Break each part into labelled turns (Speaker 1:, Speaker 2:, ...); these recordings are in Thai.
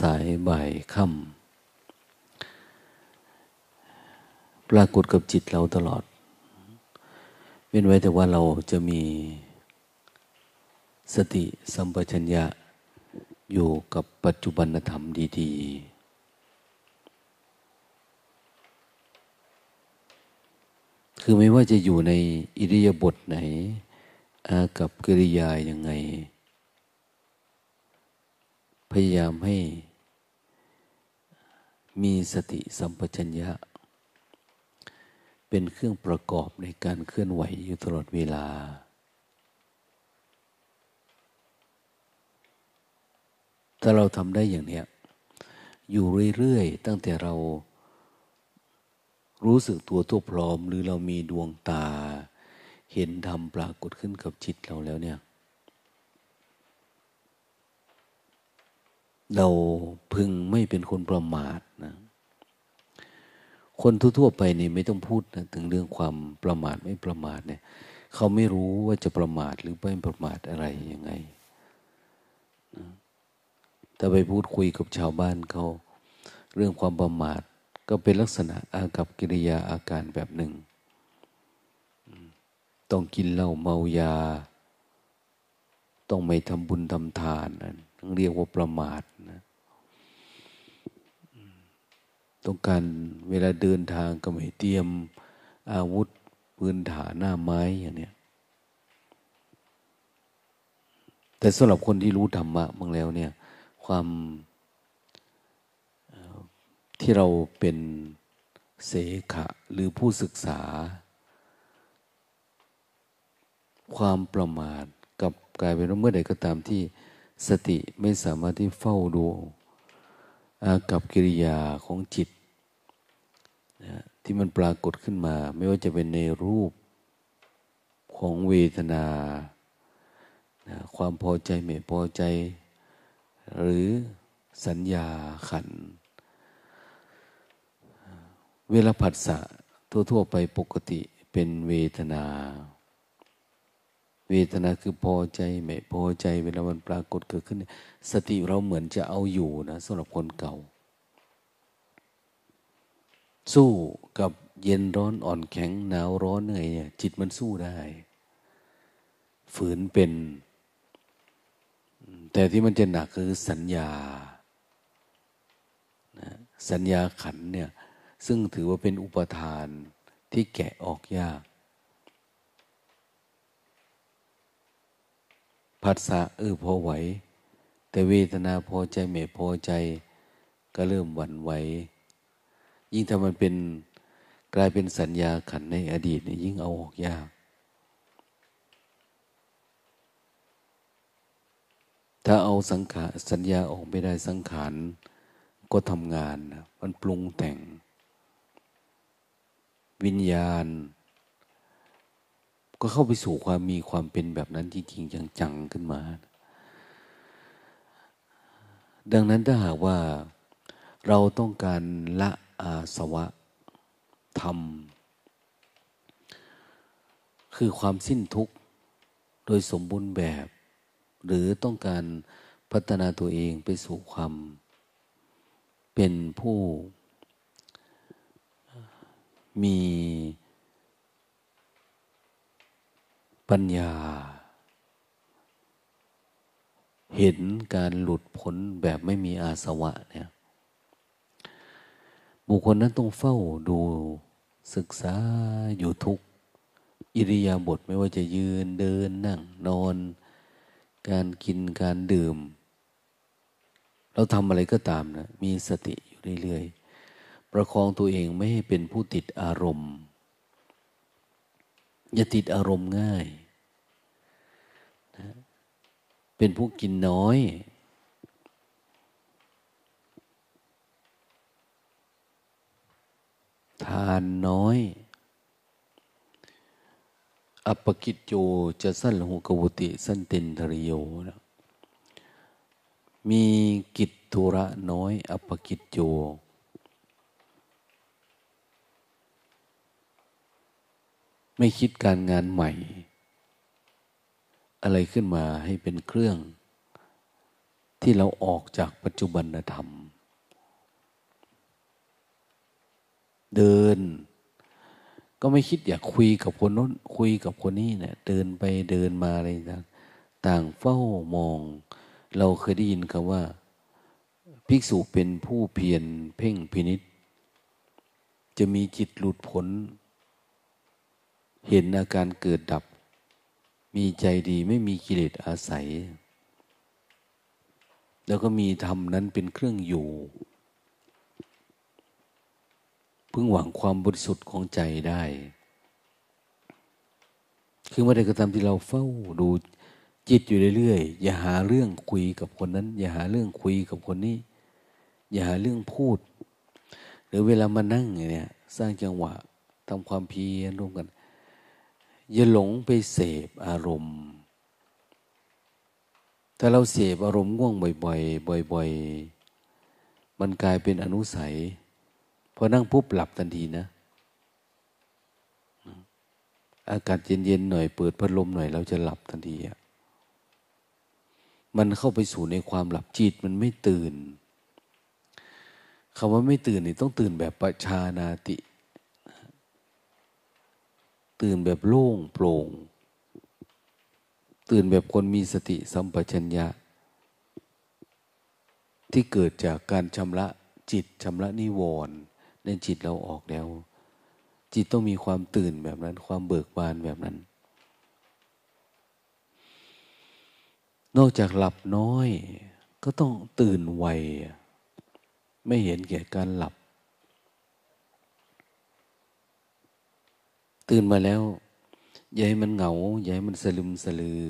Speaker 1: สายบ่ายค่ำปรากฏกับจิตเราตลอด เว้นไว้แต่ว่าเราจะมีสติสัมปชัญญะอยู่กับปัจจุบันธรรมดีๆ คือไม่ว่าจะอยู่ในอิริยาบถไหน อากับกิริยายังไง พยายามให้มีสติสัมปชัญญะ เป็นเครื่องประกอบในการเคลื่อนไหวอยู่ตลอดเวลา ถ้าเราทำได้อย่างนี้อยู่เรื่อยๆ ตั้งแต่เรารู้สึกตัวทั่วพร้อม หรือเรามีดวงตา เห็นธรรมปรากฏขึ้นกับจิตเราแล้วเนี่ย เราพึงไม่เป็นคนประมาทนะ คนทั่วๆไปนี่ไม่ต้องพูดนะถึงเรื่องความประมาทไม่ประมาทเนี่ย เขาไม่รู้ว่าจะประมาทหรือไม่ประมาทอะไรยังไงถ้าไปพูดคุยกับชาวบ้านเขา เรื่องความประมาท ก็เป็นลักษณะอากับกิริยาอาการแบบหนึ่ง ต้องกินเหล้าเมายา ต้องไม่ทำบุญทำทานนั่น เรียกว่าประมาทนะต้องการเวลาเดินทางก็ไม่เตรียมอาวุธปืนถาหน้าไม้อย่างเนี้ยแต่สำหรับคนที่รู้ธรรมะบางแล้วเนี่ย ความที่เราเป็นเสขะหรือผู้ศึกษา ความประมาทกับกลายเป็นว่าเมื่อใดก็ตามที่ สติไม่สามารถที่เฝ้าดูอากับกิริยาของจิตนะที่มันปรากฏขึ้นมา ไม่ว่าจะเป็นในรูปของเวทนานะความพอใจไม่พอใจ หรือสัญญาขัน เวลาผัสสะทั่วๆไปปกติเป็นเวทนา เวทนาคือพอใจไม่พอใจเวลามันปรากฏเกิดขึ้น สติเราเหมือนจะเอาอยู่นะสำหรับคนเก่า สู้กับเย็นร้อนอ่อนแข็งหนาวร้อนเหนื่อยจิตมันสู้ได้ ฝืนเป็น แต่ที่มันจะหนักคือสัญญาสัญญาขันเนี่ย ซึ่งถือว่าเป็นอุปทานที่แกะออกยาก ผัสสะเออพอไหว แต่เวทนาพอใจไม่พอใจ ก็เริ่มหวั่นไหว ยิ่งถ้ามันเป็นกลายเป็นสัญญาขันในอดีตเนี่ยยิ่งเอาออกยากถ้าเอาสังขารสัญญาออกไม่ได้สังขารก็ทำงาน มันปรุงแต่ง วิญญาณ ก็เข้าไปสู่ความมีความเป็นแบบนั้นจริงๆจังๆขึ้นมา ดังนั้นถ้าหากว่าเราต้องการละอาสวะธรรม คือความสิ้นทุกข์โดยสมบูรณ์แบบ หรือต้องการพัฒนาตัวเองไปสู่ความ เป็นผู้มี ปัญญา เห็นการหลุดพ้นแบบไม่มีอาสวะเนี่ยบุคคลนั้นต้องเฝ้าดูศึกษาอยู่ทุกอิริยาบถไม่ว่าจะยืนเดินนั่งนอน การกินการดื่ม เราทำอะไรก็ตามนะ มีสติอยู่เรื่อยๆ ประคองตัวเองไม่ให้เป็นผู้ติดอารมณ์ อย่าติดอารมณ์ง่ายนะ เป็นผู้กินน้อย ทานน้อย อัปกิจโยจะสั้นหูกวุติ สั้นเตนทริโยนะมีกิจธุระน้อย อัปกิจโยไม่คิดการงานใหม่ อะไรขึ้นมาให้เป็นเครื่อง ที่เราออกจากปัจจุบันธรรม เดิน ก็ไม่คิดอยากคุยกับคนน้นคุยกับคนนี้เนี่ยเดินไปเดินมาอะไรต่างต่างเฝ้ามอง เราเคยได้ยินคำว่า ภิกษุเป็นผู้เพียรเพ่งพินิษจะมีจิตหลุดพ้นเห็นอาการเกิดดับ มีใจดีไม่มีกิเลสอาศัย แล้วก็มีธรรมนั้นเป็นเครื่องอยู่ พึ่งหวังความบริสุทธิ์ของใจได้ คือเมื่อใดก็ตามที่เราเฝ้าดูจิตอยู่เรื่อยๆ อย่าหาเรื่องคุยกับคนนั้น อย่าหาเรื่องคุยกับคนนี้ อย่าหาเรื่องพูด หรือเวลามานั่งเนี่ย สร้างจังหวะทำความเพียรร่วมกัน อย่าหลงไปเสพอารมณ์ ถ้าเราเสพอารมณ์ง่วงบ่อยๆบ่อยๆ มันกลายเป็นอนุสัย พอนั่งปุ๊บหลับทันทีนะ อากาศเย็นๆหน่อย เปิดพัดลมหน่อย เราจะหลับทันทีอะมันเข้าไปสู่ในความหลับจิตมันไม่ตื่นคำว่าไม่ตื่นนี่ต้องตื่นแบบประชานาติ ตื่นแบบโล่งโปร่ง ตื่นแบบคนมีสติสัมปชัญญะ ที่เกิดจากการชำระจิตชำระนิวรณ์ในจิตเราออกแล้ว จิตต้องมีความตื่นแบบนั้น ความเบิกบานแบบนั้น นอกจากหลับน้อย ก็ต้องตื่นไว ไม่เห็นแก่การหลับ ตื่นมาแล้ว อย่าให้มันเหงา อย่าให้มันสลึมสลือ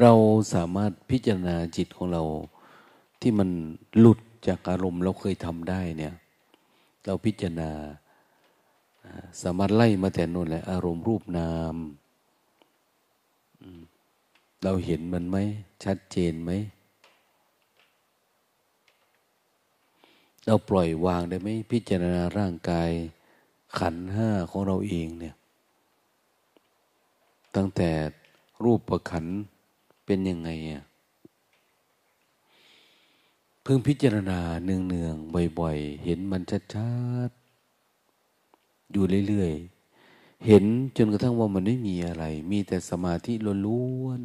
Speaker 1: เราสามารถพิจารณาจิตของเราที่มันหลุดจากอารมณ์เราเคยทำได้เนี่ย เราพิจารณา สามารถไล่มาแต่นนแหละ อารมณ์รูปนามเราเห็นมันไหม ชัดเจนไหม เราปล่อยวางได้ไหมพิจารณาร่างกาย ขันห้าของเราเองเนี่ย ตั้งแต่รูปประขันเป็นยังไงอะเพิ่งพิจารณาเนืองๆบ่อย ๆ เห็นมันชัดๆอยู่เรื่อยๆ เห็นจนกระทั่งว่ามันไม่มีอะไร มีแต่สมาธิล้วน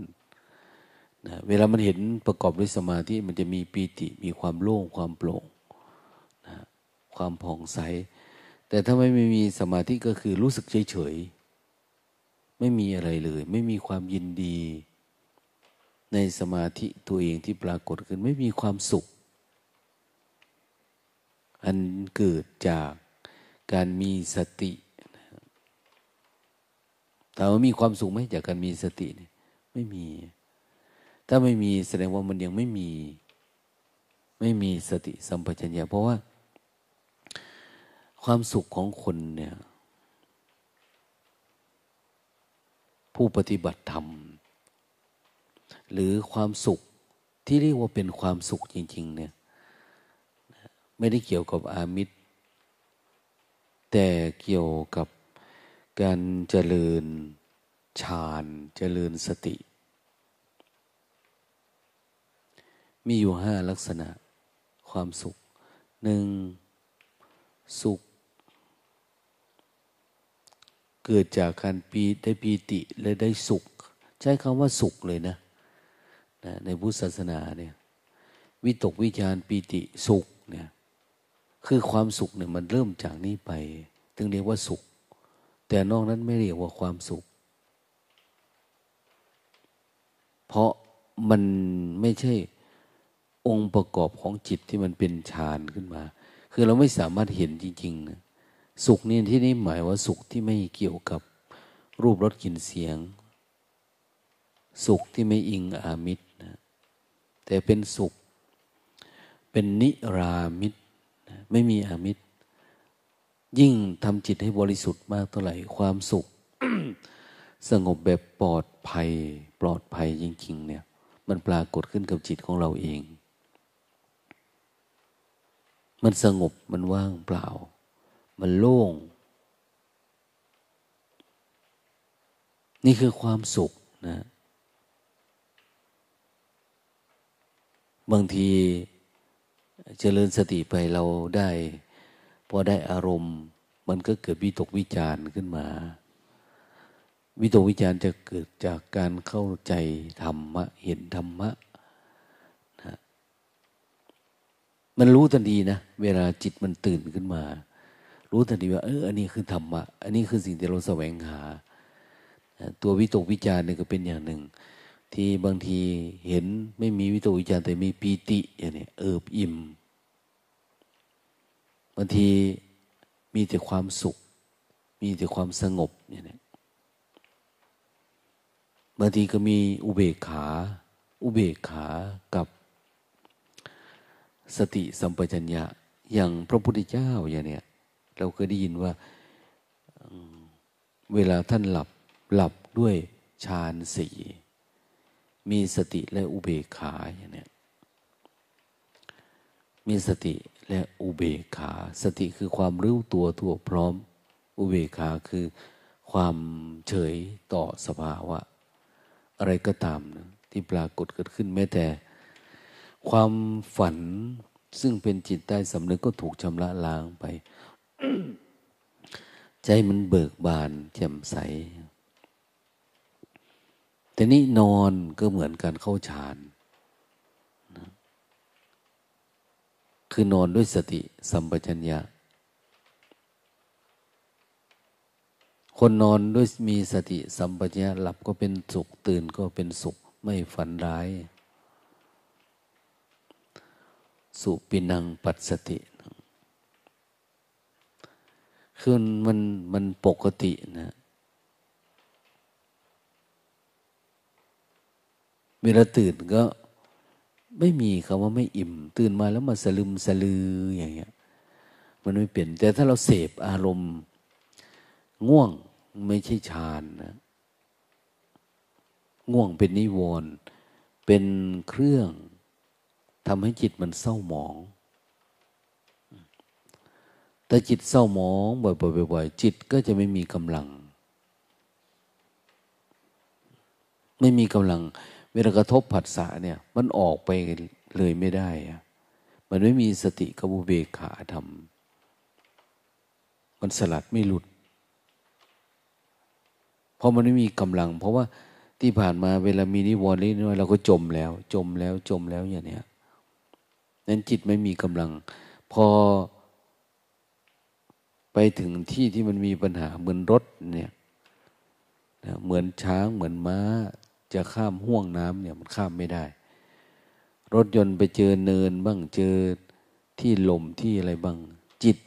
Speaker 1: ๆนะเวลามันเห็นประกอบด้วยสมาธิมันจะมีปีติมีความโล่งความโปร่ง ความผ่องใส แต่ถ้าไม่มีสมาธิก็คือรู้สึกเฉยเฉยไม่มีอะไรเลย ไม่มีความยินดี ในสมาธิตัวเองที่ปรากฏขึ้นไม่มีความสุข อันเกิดจากการมีสติถามว่ามีความสุขไหมจากการมีสติเนี่ยไม่มี ถ้าไม่มีแสดงว่ามันยังไม่มี ไม่มีสติสัมปชัญญะเพราะว่า ความสุขของคนเนี่ย ผู้ปฏิบัติธรรม หรือความสุขที่เรียกว่าเป็นความสุขจริง ๆ เนี่ย ไม่ได้เกี่ยวกับอามิตร แต่เกี่ยวกับการเจริญฌานเจริญสติ มีอยู่ห้าลักษณะความสุขหนึ่งสุข เกิดจากการปีได้ปีติและได้สุข ใช้คำว่าสุขเลยนะนะในพุทธศาสนาเนี่ยวิตกวิจารปีติสุขเนี่ยคือความสุขเนี่ยมันเริ่มจากนี้ไป ถึงเรียกว่าสุข แต่นอกนั้นไม่เรียกว่าความสุข เพราะมันไม่ใช่องค์ประกอบของจิตที่มันเป็นฌานขึ้นมา คือเราไม่สามารถเห็นจริงๆนะ สุขนี่ที่นี่หมายว่าสุขที่ไม่เกี่ยวกับรูปรสกลิ่นเสียง สุขที่ไม่อิงอามิตรนะแต่เป็นสุข เป็นนิรามิตรนะไม่มีอามิตร ยิ่งทำจิตให้บริสุทธิ์มากเท่าไหร่ความสุข สงบแบบปลอดภัย ปลอดภัยจริงๆเนี่ยมันปรากฏขึ้นกับจิตของเราเอง มันสงบมันว่างเปล่า มันโล่ง นี่คือความสุขนะ บางทีเจริญสติไปเราได้ พอได้อารมณ์ มันก็เกิดวิตกวิจารณ์ขึ้นมา วิตกวิจารณ์จะเกิดจากการเข้าใจธรรมะ เห็นธรรมะนะมันรู้ทันทีนะ เวลาจิตมันตื่นขึ้นมา รู้ทันทีว่าเอออันนี้คือธรรมะอันนี้คือสิ่งที่เราแสวงหา ตัววิตกวิจารณ์นี่ก็เป็นอย่างหนึ่ง ที่บางทีเห็นไม่มีวิตกวิจารแต่มีปีติอย่างนี้เอิบอิ่มบางทีมีแต่ความสุข มีแต่ความสงบอย่างนี้บางทีก็มีอุเบกขา อุเบกขากับสติสัมปชัญญะอย่างพระพุทธเจ้าอย่างเนี้ย เราเคยได้ยินว่าเวลาท่านหลับหลับด้วยฌานสี่มีสติและอุเบกขาอย่างนี้มีสติและอุเบกขา สติคือความรู้ตัวทั่วพร้อม อุเบกขาคือความเฉยต่อสภาวะ อะไรก็ตามนะที่ปรากฏเกิดขึ้นแม้แต่ ความฝันซึ่งเป็นจิตใต้สำนึกก็ถูกชำระล้างไป ใจมันเบิกบานแจ่มใส แต่นี่นอนก็เหมือนการเข้าฌานนะคือนอนด้วยสติสัมปชัญญะ คนนอนด้วยมีสติสัมปชัญญะหลับก็เป็นสุข ตื่นก็เป็นสุข ไม่ฝันร้าย สุปินังปัสสติ คือมันมันปกตินะเวลาตื่นก็ไม่มีคำว่าไม่อิ่ม ตื่นมาแล้วมาสลึมสลืออย่างเงี้ย มันไม่เปลี่ยน แต่ถ้าเราเสพอารมณ์ ง่วงไม่ใช่ฌานนะง่วงเป็นนิวรณ์เป็นเครื่องทำให้จิตมันเศร้าหมอง แต่จิตเศร้าหมองบ่อยๆจิตก็จะไม่มีกำลัง ไม่มีกำลัง เวลากระทบผัสสะเนี่ย มันออกไปเลยไม่ได้ มันไม่มีสติกบุเบขาธรรม มันสลัดไม่หลุด เพราะมันไม่มีกำลัง เพราะว่าที่ผ่านมาเวลามีนิวรณ์เล็กน้อยเราก็จมแล้ว จมแล้วจมแล้วอย่างเนี้ยนั้นจิตไม่มีกำลัง พอ ไปถึงที่ที่มันมีปัญหาเหมือนรถเนี่ยเหมือนช้างเหมือนม้า จะข้ามห่วงน้ำเนี่ยมันข้ามไม่ได้ รถยนต์ไปเจอเนินบ้างเจอที่ลมที่อะไรบ้าง จิต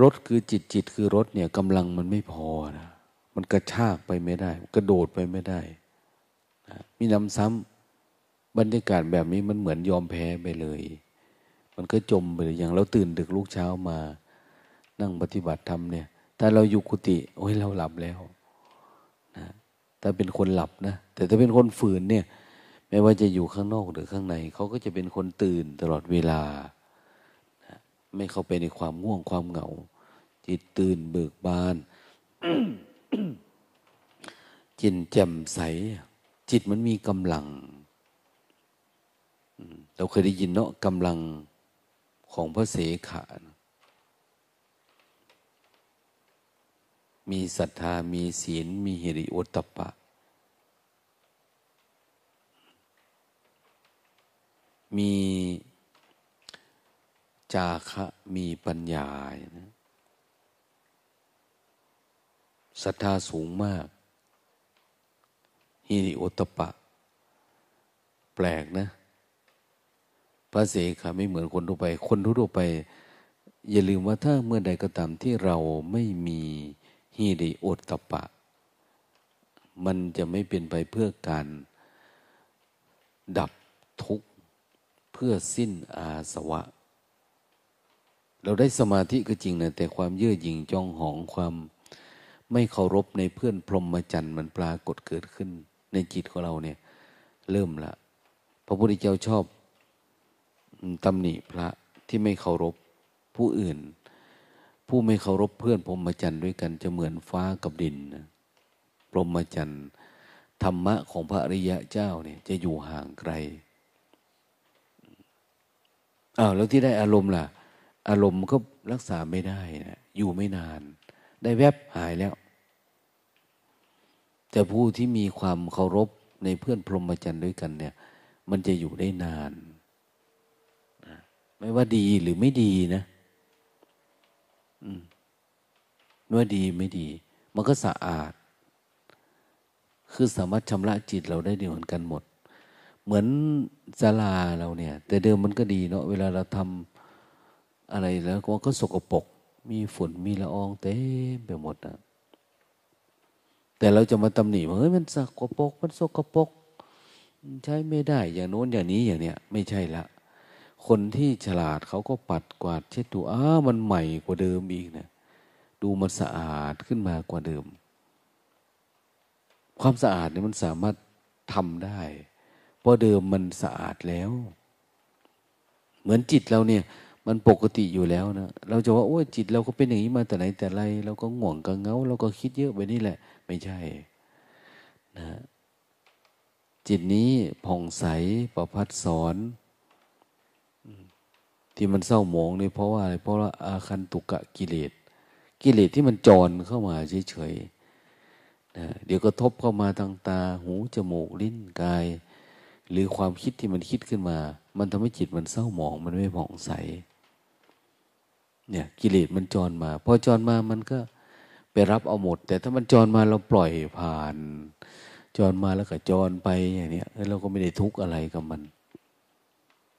Speaker 1: รถคือจิตจิตคือรถเนี่ยกำลังมันไม่พอนะมันกระชากไปไม่ได้ กระโดดไปไม่ได้นะมีน้ำซ้ำบรรยากาศแบบนี้มันเหมือนยอมแพ้ไปเลย มันก็จมไปเลยอย่างเราตื่นดึกลูกเช้ามา นั่งปฏิบัติธรรมเนี่ย ถ้าเราอยู่กุฏิโอ้ยเราหลับแล้วนะถ้าเป็นคนหลับนะ แต่ถ้าเป็นคนฝืนเนี่ย ไม่ว่าจะอยู่ข้างนอกหรือข้างใน เขาก็จะเป็นคนตื่นตลอดเวลาไม่เข้าไปในความง่วงความเหงา จิตตื่นเบิกบานจินแจ่มใส จิตมันมีกำลัง เราเคยได้ยินเนาะกำลังของพระเสขะ มีศรัทธา มีศีล มีหิริโอตตปะ มีจาคะมีปัญญานะศรัทธาสูงมากฮิริโอตปะ แปลกนะ พระเสขาไม่เหมือนคนทั่วไป คนทั่วไป อย่าลืมว่าถ้าเมื่อใดก็ตามที่เราไม่มี ฮิริโอตปะ มันจะไม่เป็นไปเพื่อการดับทุกข์เพื่อสิ้นอาสวะ เราได้สมาธิก็จริงนะแต่ความเยื่อหยิ่งจองหองความไม่เคารพในเพื่อนพรหมจรรย์มันปรากฏเกิดขึ้น ในจิตของเราเนี่ย เริ่มละพระพุทธเจ้าชอบตำหนิพระที่ไม่เคารพผู้อื่น ผู้ไม่เคารพเพื่อนพรหมจรรย์ด้วยกันจะเหมือนฟ้ากับดินนะพรหมจรรย์ธรรมะของพระอริยะเจ้าเนี่ยจะอยู่ห่างไกลอ้าวแล้วที่ได้อารมณ์ล่ะ อารมณ์ก็รักษาไม่ได้นะอยู่ไม่นาน ได้แวบหายแล้ว แต่ผู้ที่มีความเคารพในเพื่อนพรหมจรรย์ด้วยกันเนี่ย มันจะอยู่ได้นาน ไม่ว่าดีหรือไม่ดีนะ ว่าดีไม่ดี มันก็สะอาด คือสามารถชำระจิตเราได้ดีเหมือนกันหมด เหมือนศาลาเราเนี่ย แต่เดิมมันก็ดีเนาะเวลาเราทำอะไรแล้วก็ก็สกปรกมีฝุ่นมีละอองเต็มไปหมดนะแต่เราจะมาตำหนิว่าเฮ้ยมันสกปรกมันสกปรกใช้ไม่ได้ อย่างโน้นอย่างนี้อย่างเนี้ยไม่ใช่ละ คนที่ฉลาดเขาก็ปัดกวาดเช็ดดูอ้ามันใหม่กว่าเดิมอีกนะดูมันสะอาดขึ้นมากว่าเดิม ความสะอาดเนี่ยมันสามารถทำได้ เพราะเดิมมันสะอาดแล้ว เหมือนจิตเราเนี่ย มันปกติอยู่แล้วนะเราจะว่าโอ้ยจิตเราก็เป็นอย่างนี้มาแต่ไหนแต่ไรเราก็ง่วงก็เงาเราก็คิดเยอะไปนี่แหละ ไม่ใช่ นะจิตนี้ผ่องใสประพัดสอน ที่มันเศร้าหมองเนี่ยเพราะว่าอะไรเพราะว่าอาคันตุกะกิเลสกิเลสที่มันจรเข้ามาเฉยๆนะเดี๋ยวก็ทบเข้ามาทางตาหูจมูกลิ้นกาย หรือความคิดที่มันคิดขึ้นมา มันทำให้จิตมันเศร้าหมองมันไม่ผ่องใสเนี่ยกิเลสมันจรมาพอจรมามันก็ไปรับเอาหมด แต่ถ้ามันจรมาเราปล่อยผ่าน จรมาแล้วก็จรไปอย่างนี้เราก็ไม่ได้ทุกข์อะไรกับมัน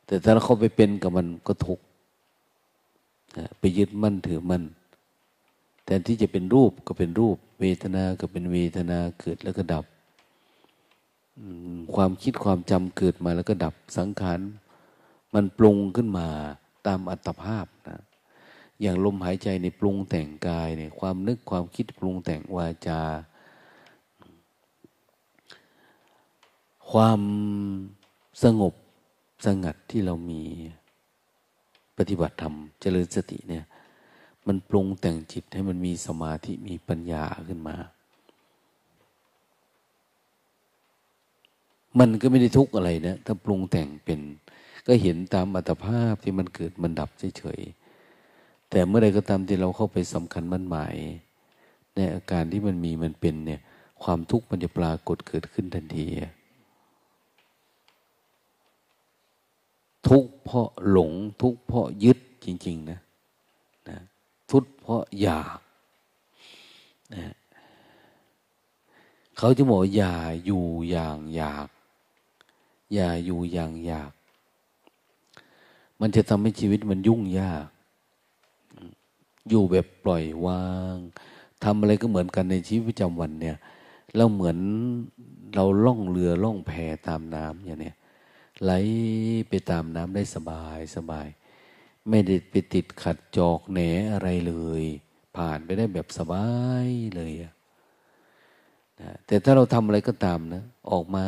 Speaker 1: แต่ถ้าเราเข้าไปเป็นกับมันก็ทุกข์ไปยึดมั่นถือมั่นแทนที่จะเป็นรูปก็เป็นรูป เวทนาก็เป็นเวทนาเกิดแล้วก็ดับความคิดความจำเกิดมาแล้วก็ดับสังขารมันปรุงขึ้นมาตามอัตภาพนะอย่างลมหายใจในปรุงแต่งกายเนี่ยความนึกความคิดปรุงแต่งวาจา ความสงบ สงัดที่เรามีปฏิบัติธรรมเจริญสติเนี่ย มันปรุงแต่งจิตให้มันมีสมาธิมีปัญญาขึ้นมา มันก็ไม่ได้ทุกข์อะไรนะถ้าปรุงแต่งเป็น ก็เห็นตามอัตภาพที่มันเกิดมันดับเฉยๆแต่เมื่อใดก็ตามที่เราเข้าไปสำคัญมันหมาย ในอาการที่มันมีมันเป็นเนี่ย ความทุกข์มันจะปรากฏเกิดขึ้นทันที ทุกเพราะหลง ทุกเพราะยึดจริง ๆ นะนะทุกเพราะอยากนะเขาจะบอกอย่าอยู่อย่างอยาก อย่าอยู่อย่างอยาก มันจะทำให้ชีวิตมันยุ่งยาก อยู่แบบปล่อยวางทำอะไรก็เหมือนกันในชีวิตประจำวันเนี่ยเราเหมือนเราล่องเรือล่องแพตามน้ำอย่างเนี้ย ไหลไปตามน้ำได้สบายสบาย ไม่ได้ไปติดขัดจอกแหนอะไรเลย ผ่านไปได้แบบสบายเลยนะแต่ถ้าเราทำอะไรก็ตามนะ ออกมา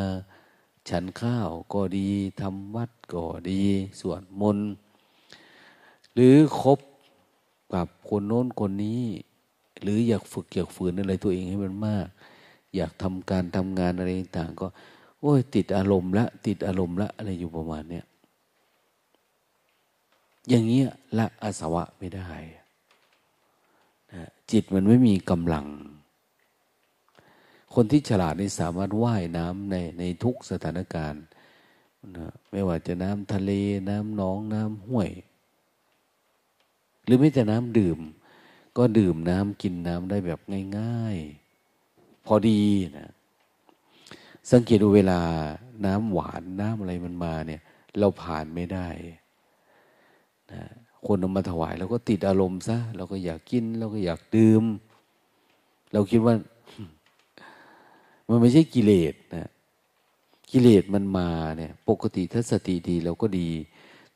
Speaker 1: ฉันข้าวก็ดีทำวัดก็ดีสวดมนต์หรือคบกับคนโน้นคนนี้ หรืออยากฝึกอยากฝืนอะไรตัวเองให้มันมาก อยากทำการทำงานอะไรต่างก็ โอ้ย ติดอารมณ์ละ ติดอารมณ์ละ อะไรอยู่ประมาณเนี้ยอย่างเงี้ยละอาสวะไม่ได้นะจิตมันไม่มีกำลัง คนที่ฉลาดนี่สามารถว่ายน้ำในในทุกสถานการณ์นะไม่ว่าจะน้ำทะเลน้ำหนองน้ำห้วย หรือไม่แต่น้ำดื่ม ก็ดื่มน้ำกินน้ำได้แบบง่าย ๆ พอดีนะ สังเกตดูเวลาน้ำหวานน้ำอะไรมันมาเนี่ย เราผ่านไม่ได้นะคนเอามาถวายเราก็ติดอารมณ์ซะเราก็อยากกิน เราก็อยากดื่ม เราคิดว่า มันไม่ใช่กิเลสนะกิเลสมันมาเนี่ย ปกติถ้าสติดีเราก็ดี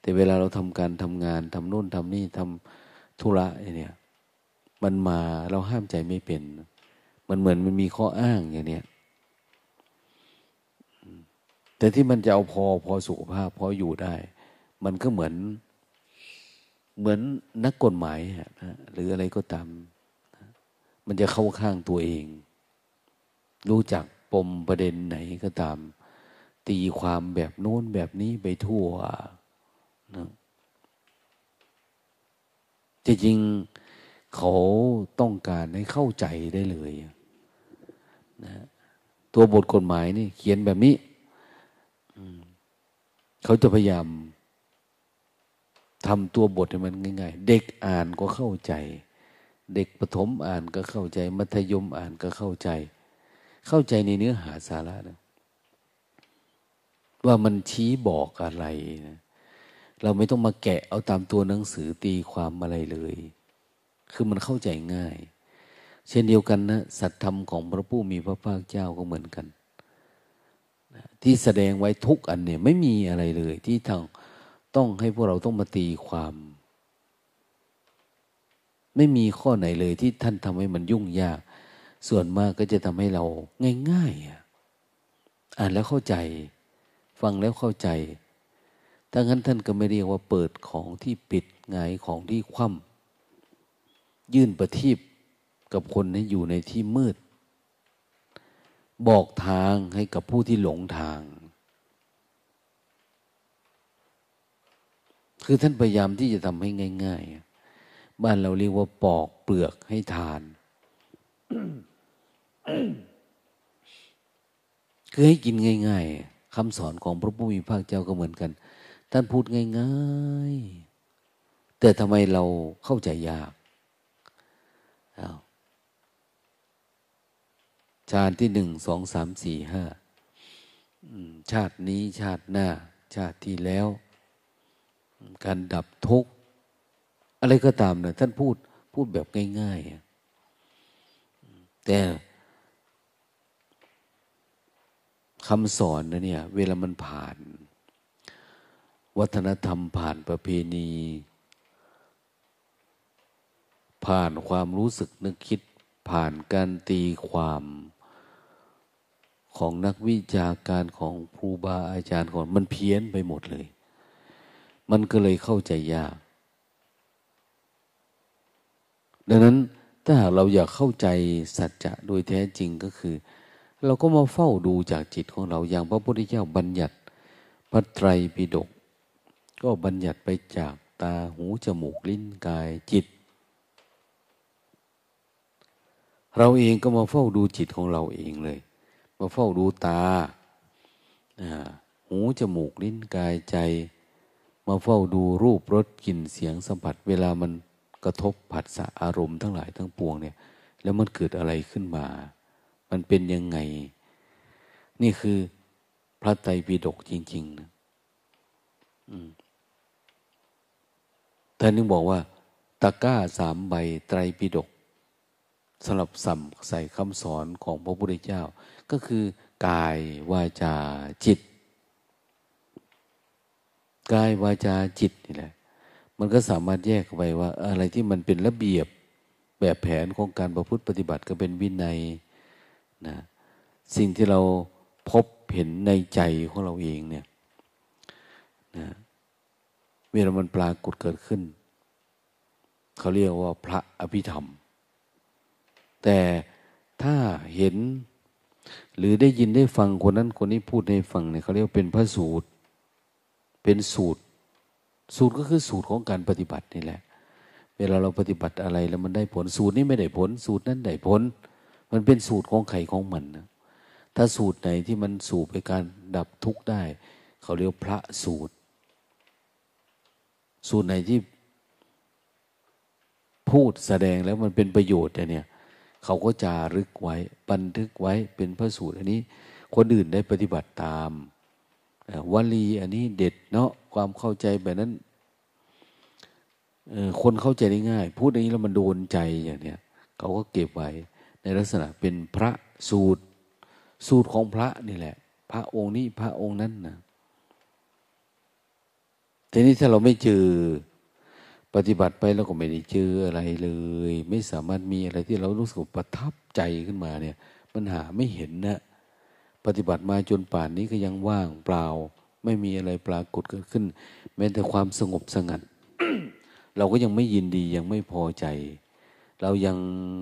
Speaker 1: แต่เวลาเราทำการทำงานทำโน่นทำนี่ทำธุระเนี่ย มันมาเราห้ามใจไม่เป็น มันเหมือนมันมีข้ออ้างอย่างเนี้ย แต่ที่มันจะเอาพอพอสุขภาพพออยู่ได้ มันก็เหมือน เหมือนนักกฎหมายนะหรืออะไรก็ตามมันจะเข้าข้างตัวเอง รู้จักปมประเด็นไหนก็ตาม ตีความแบบโน้นแบบนี้ไปทั่วนะจริงเขาต้องการให้เข้าใจได้เลยนะตัวบทกฎหมายนี่ เขียนแบบนี้ เขาจะพยายามทำตัวบทให้มันง่าย ๆ เด็กอ่านก็เข้าใจ เด็กประถมอ่านก็เข้าใจ มัธยมอ่านก็เข้าใจ เข้าใจในเนื้อหาสาระนะว่ามันชี้บอกอะไรนะเราไม่ต้องมาแกะเอาตามตัวหนังสือตีความอะไรเลย คือมันเข้าใจง่าย เช่นเดียวกันนะสัตธรรมของพระผู้มีพระภาคเจ้าก็เหมือนกัน ที่แสดงไว้ทุกอันเนี่ยไม่มีอะไรเลย ที่ทางต้องให้พวกเราต้องมาตีความ ไม่มีข้อไหนเลยที่ท่านทำให้มันยุ่งยาก ส่วนมากก็จะทำให้เราง่ายๆอ่านแล้วเข้าใจ ฟังแล้วเข้าใจถ้างั้นท่านก็ไม่เรียกว่าเปิดของที่ปิดไงของที่คว่ำยื่นประทีปกับคนที่อยู่ในที่มืด บอกทางให้กับผู้ที่หลงทาง คือท่านพยายามที่จะทำให้ง่าย ๆ บ้านเราเรียกว่าปอกเปลือกให้ทาน คือให้กินง่าย ๆคำสอนของพระผู้มีพระเจ้าก็เหมือนกัน ท่านพูดง่าย ๆ แต่ทำไมเราเข้าใจยาก ชาติที่หนึ่งสองสามสี่ห้าชาตินี้ชาติหน้า ชาติที่แล้ว การดับทุกข์ อะไรก็ตามนะท่านพูดพูดแบบง่าย ๆ แต่คำสอนนะเนี่ย เวลามันผ่าน วัฒนธรรมผ่านประเพณี ผ่านความรู้สึกนึกคิด ผ่านการตีความ ของนักวิชาการของครูบาอาจารย์ของมันเพี้ยนไปหมดเลย มันก็เลยเข้าใจยาก ดังนั้นถ้าหากเราอยากเข้าใจสัจจะโดยแท้จริงก็คือ เราก็มาเฝ้าดูจากจิตของเราอย่างพระพุทธเจ้าบัญญัติพระไตรปิฎกก็บัญญัติไปจากตาหูจมูกลิ้นกายจิต เราเองก็มาเฝ้าดูจิตของเราเองเลย มาเฝ้าดูตา หูจมูกลิ้นกายใจ มาเฝ้าดูรูปรสกลิ่นเสียงสัมผัส เวลามันกระทบผัสสะอารมณ์ทั้งหลายทั้งปวงเนี่ย แล้วมันเกิดอะไรขึ้นมา มันเป็นยังไง นี่คือพระไตรปิฎกจริง ๆ นะท่านนึงบอกว่าตะก้าสามใบไตรปิฎกสำหรับสัมใส่คำสอนของพระพุทธเจ้า ก็คือกายวาจาจิต กายวาจาจิตนี่แหละ มันก็สามารถแยกไปว่า อะไรที่มันเป็นระเบียบแบบแผนของการประพฤติปฏิบัติก็เป็นวินัยนะสิ่งที่เราพบเห็นในใจของเราเองเนี่ยนะเวลามันปรากฏเกิดขึ้น เขาเรียกว่าพระอภิธรรม แต่ถ้าเห็น หรือได้ยินได้ฟังคนนั้นคนนี้พูดให้ฟังเนี่ยเขาเรียกเป็นพระสูตร เป็นสูตร สูตรก็คือสูตรของการปฏิบัตินี่แหละ เวลาเราปฏิบัติอะไรแล้วมันได้ผลสูตรนี้ไม่ได้ผล สูตรนั้นได้ผล มันเป็นสูตรของใครของมันนะถ้าสูตรไหนที่มันสูบไปการดับทุกข์ได้ เขาเรียกพระสูตร สูตรไหนที่พูดแสดงแล้วมันเป็นประโยชน์เนี่ย เขาก็จารึกไว้ บันทึกไว้เป็นพระสูตรอันนี้ คนอื่นได้ปฏิบัติตามวลีอันนี้เด็ดเนาะความเข้าใจแบบนั้นคนเข้าใจได้ง่าย พูดอย่างนี้แล้วมันโดนใจอย่างเนี้ยเขาก็เก็บไว้ในลักษณะเป็นพระสูตร สูตรของพระนี่แหละ พระองค์นี้พระองค์นั้นนะทีนี้ถ้าเราไม่เจอ ปฏิบัติไปแล้วก็ไม่ได้เจออะไรเลย ไม่สามารถมีอะไรที่เรารู้สึกประทับใจขึ้นมาเนี่ย มันหาไม่เห็นนะปฏิบัติมาจนป่านนี้ก็ยังว่างเปล่า ไม่มีอะไรปรากฏเกิดขึ้น แม้แต่ความสงบสงัด เราก็ยังไม่ยินดียังไม่พอใจ เรายัง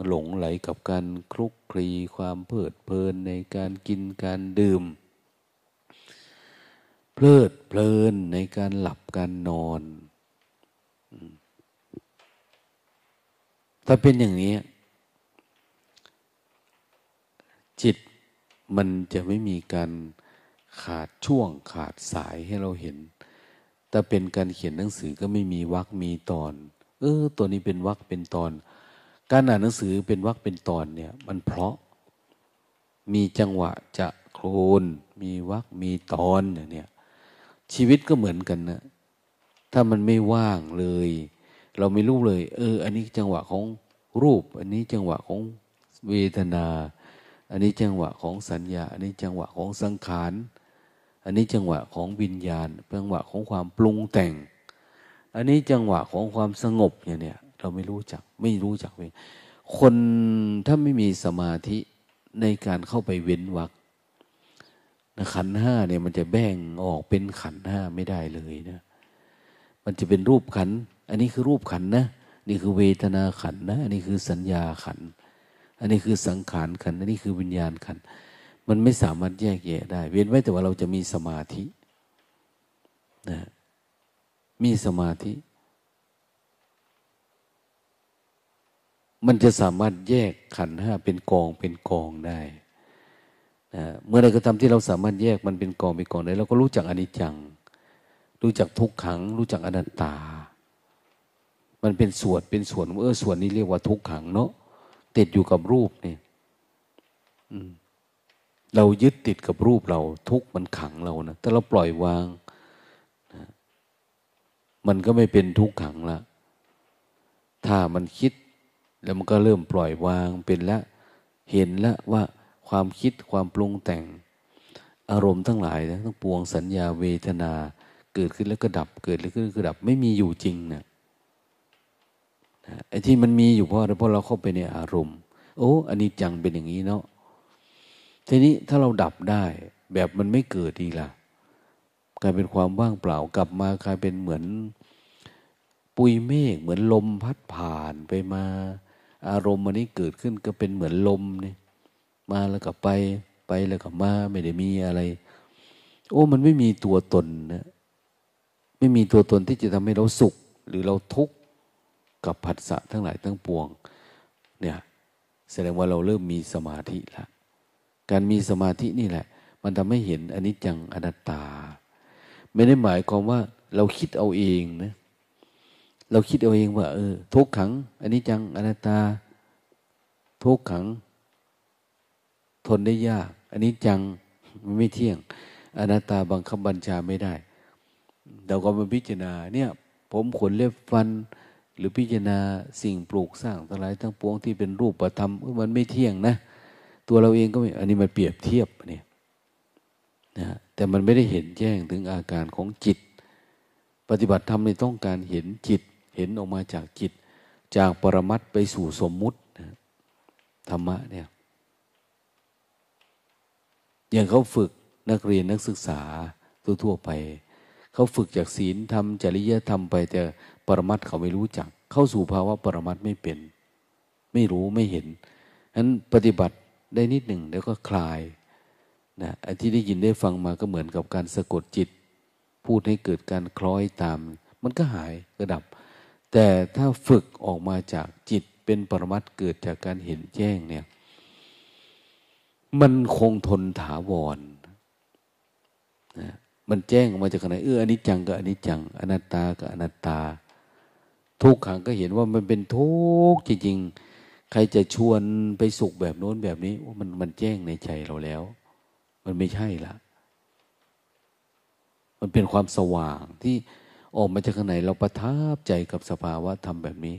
Speaker 1: หลงไหลกับการคลุกคลีความเพลิดเพลินในการกินการดื่ม เพลิดเพลินในการหลับการนอน ถ้าเป็นอย่างนี้ จิตมันจะไม่มีการขาดช่วงขาดสายให้เราเห็นแต่เป็นการเขียนหนังสือก็ไม่มีวรรคมีตอน เออ ตัวนี้เป็นวรรคเป็นตอน การอ่านหนังสือเป็นวรรคเป็นตอนเนี่ย มันเพราะ มีจังหวะจะโครน มีวรรคมีตอนเนี่ยชีวิตก็เหมือนกันนะ ถ้ามันไม่ว่างเลย เราไม่รู้เลย เออ อันนี้จังหวะของรูป อันนี้จังหวะของเวทนา อันนี้จังหวะของสัญญา อันนี้จังหวะของสังขาร อันนี้จังหวะของวิญญาณ จังหวะของความปรุงแต่ง อันนี้จังหวะของความสงบอย่างเนี้ยเราไม่รู้จัก ไม่รู้จักเองคนถ้าไม่มีสมาธิในการเข้าไปเว้นวักขันห้าเนี่ยมันจะแบ่งออกเป็นขันห้าไม่ได้เลยนะ มันจะเป็นรูปขัน อันนี้คือรูปขันนะ นี่คือเวทนาขันนะ อันนี้คือสัญญาขัน อันนี้คือสังขารขัน อันนี้คือวิญญาณขัน มันไม่สามารถแยกแยะได้ เว้นไว้แต่ว่าเราจะมีสมาธินะมีสมาธิ มันจะสามารถแยกขันห้าเป็นกองเป็นกองได้นะเมื่อใดก็ตามที่เราสามารถแยกมันเป็นกองเป็นกองได้เราก็รู้จักอนิจจัง รู้จักทุกขัง รู้จักอนัตตา มันเป็นส่วนเป็นส่วนเออส่วนนี้เรียกว่าทุกขังเนาะติดอยู่กับรูปเนี่ยเรายึดติดกับรูปเรา ทุกมันขังเรานะถ้าเราปล่อยวางนะมันก็ไม่เป็นทุกขังละถ้ามันคิด แล้วมันก็เริ่มปล่อยวางเป็นละ เห็นละว่าความคิดความปรุงแต่ง อารมณ์ทั้งหลายนะทั้งปวงสัญญาเวทนา เกิดขึ้นแล้วก็ดับเกิดแล้วก็ดับ ไม่มีอยู่จริงนะ ไอ้ที่มันมีอยู่เพราะอะไรเพราะเราเข้าไปในอารมณ์ โอ้อันนี้จังเป็นอย่างนี้เนาะทีนี้ถ้าเราดับได้ แบบมันไม่เกิดดีละกลายเป็นความว่างเปล่ากลับมากลายเป็นเหมือนปุยเมฆเหมือนลมพัดผ่านไปมา อารมณ์มันนี้เกิดขึ้นก็เป็นเหมือนลมนี่มาแล้วก็ไปไปแล้วก็มาไม่ได้มีอะไร โอ้มันไม่มีตัวตนนะไม่มีตัวตนที่จะทำให้เราสุข หรือเราทุกข์ กับผัสสะทั้งหลายทั้งปวง เนี่ยแสดงว่าเราเริ่มมีสมาธิแล้วการมีสมาธินี่แหละ มันทำให้เห็นอนิจจังอนัตตา ไม่ได้หมายความว่าเราคิดเอาเองนะเราคิดเอาเองว่า เออทุกขังอนิจจังอนัตตา ทุกขัง ทนได้ยากอันนี้จังมันไม่เที่ยงอนัตตาบังคับบัญชาไม่ได้ เราก็มาพิจารณาเนี่ย ผมขนเล็บฟัน รือพิจารณาสิ่งปลูกสร้างทั้งหลายทั้งปวงที่เป็นรูปประธรรมมันไม่เที่ยงนะ ตัวเราเองก็ไม่อันนี้มันเปรียบเทียบเนี่ยนะแต่มันไม่ได้เห็นแจ้งถึงอาการของจิต ปฏิบัติธรรมในต้องการเห็นจิต เห็นออกมาจากจิต จากปรมัตไปสู่สมมุตินะธรรมะเนี่ยอย่างเขาฝึกนักเรียนนักศึกษาทั่วๆไป เขาฝึกจากศีลทำจริยธรรมไปแต่ รมัตเขาไม่รู้จัก เข้าสู่ภาวะปรมัตไม่เป็น ไม่รู้ไม่เห็นฉะนั้นปฏิบัติได้นิดหนึ่งแล้วก็คลายนะอันที่ได้ยินได้ฟังมาก็เหมือนกับการสะกดจิต พูดให้เกิดการคล้อยตาม มันก็หายก็ดับ แต่ถ้าฝึกออกมาจากจิตเป็นปรมัตเกิดจากการเห็นแจ้งเนี่ยมันคงทนถาวรนะมันแจ้งออกมาจากไหนเอออนิจจังกับอนิจจัง อนัตตากับอนัตตา ทุกขังก็เห็นว่ามันเป็นทุกข์จริงๆ ใครจะชวนไปสุขแบบโน้นแบบนี้ว่ามันมันแจ้งในใจเราแล้ว มันไม่ใช่ละ มันเป็นความสว่างที่ออกมาจากข้างในเราประทับใจกับสภาวะธรรมแบบนี้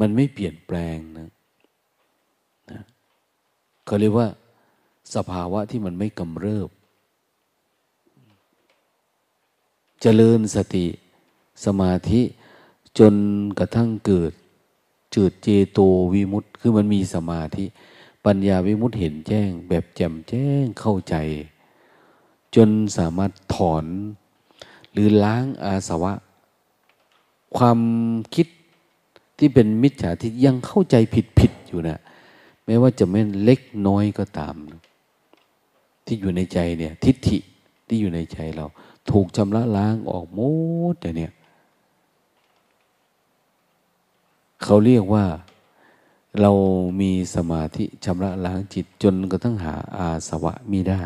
Speaker 1: มันไม่เปลี่ยนแปลงนะนะเขาเรียกว่า สภาวะที่มันไม่กำเริบเจริญสติสมาธิ จนกระทั่งเกิดจืดเจโตวิมุตต์คือมันมีสมาธิ ปัญญาวิมุตต์เห็นแจ้ง แบบแจ่มแจ้งเข้าใจ จนสามารถถอน หรือล้างอาสวะ ความคิดที่เป็นมิจฉาทิฏฐิยังเข้าใจผิดผิดอยู่นะแม้ว่าจะไม่เล็กน้อยก็ตาม ที่อยู่ในใจเนี่ย ทิฏฐิที่อยู่ในใจเรา ถูกชำระล้างออกหมดแต่เนี่ย เขาเรียกว่าเรามีสมาธิชำระล้างจิตจนกระทั่งหาอาสวะมีได้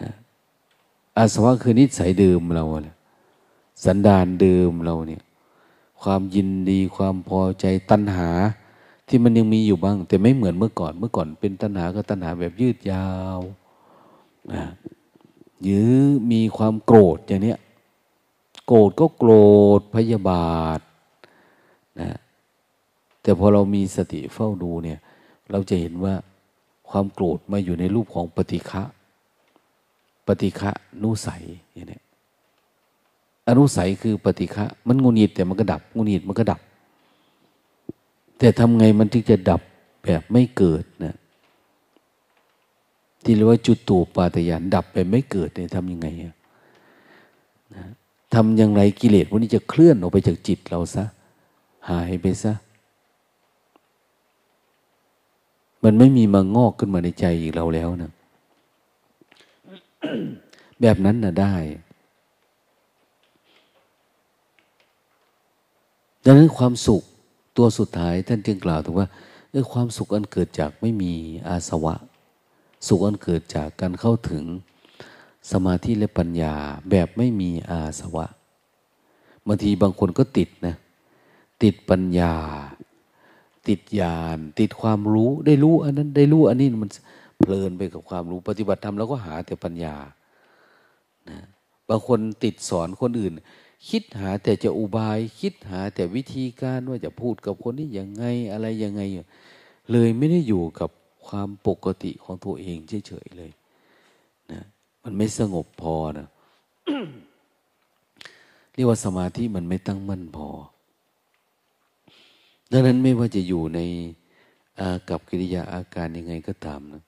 Speaker 1: นะอาสวะคือนิสัยเดิมเราสันดานเดิมเราเนี่ย ความยินดีความพอใจตัณหาที่มันยังมีอยู่บ้าง แต่ไม่เหมือนเมื่อก่อน เมื่อก่อนเป็นตัณหาก็ตัณหาแบบยืดยาวนะหรือมีความโกรธอย่างเนี้ย โกรธก็โกรธพยาบาท นะแต่พอเรามีสติเฝ้าดูเนี่ย เราจะเห็นว่าความโกรธมาอยู่ในรูปของปฏิฆะปฏิฆะนุสัยอย่างนี้อนุสัยคือปฏิฆะมันงุนิดแต่มันก็ดับงุนิดมันก็ดับ แต่ทำไงมันถึงจะดับแบบไม่เกิดนะที่เรียกว่าจุดตูปาตยานดับแบบไม่เกิดเนี่ยทำยังไงนะทำอย่างไรกิเลสพวกนี้จะเคลื่อนออกไปจากจิตเราซะ หายไปซะ มันไม่มีมางอกขึ้นมาในใจอีกเราแล้วนะ แบบนั้นนะได้ ดังนั้นความสุขตัวสุดท้ายท่านจึงกล่าวถึงว่าความสุขอันเกิดจากไม่มีอาสวะ สุขอันเกิดจากการเข้าถึงสมาธิและปัญญาแบบไม่มีอาสวะบางทีบางคนก็ติดนะ ติดปัญญา ติดญาณติดความรู้ได้รู้อันนั้น ได้รู้อันนี้มันเพลินไปกับความรู้ปฏิบัติธรรมแล้วก็หาแต่ปัญญานะบางคนติดสอนคนอื่น คิดหาแต่จะอุบาย คิดหาแต่วิธีการว่าจะพูดกับคนนี้ยังไงอะไรยังไง เลยไม่ได้อยู่กับความปกติของตัวเองเฉยๆเลยนะมันไม่สงบพอนะเรียกว่าสมาธิมันไม่ตั้งมั่นพอ ดังนั้นไม่ว่าจะอยู่ในอากับกิริยาอาการยังไงก็ตามนะ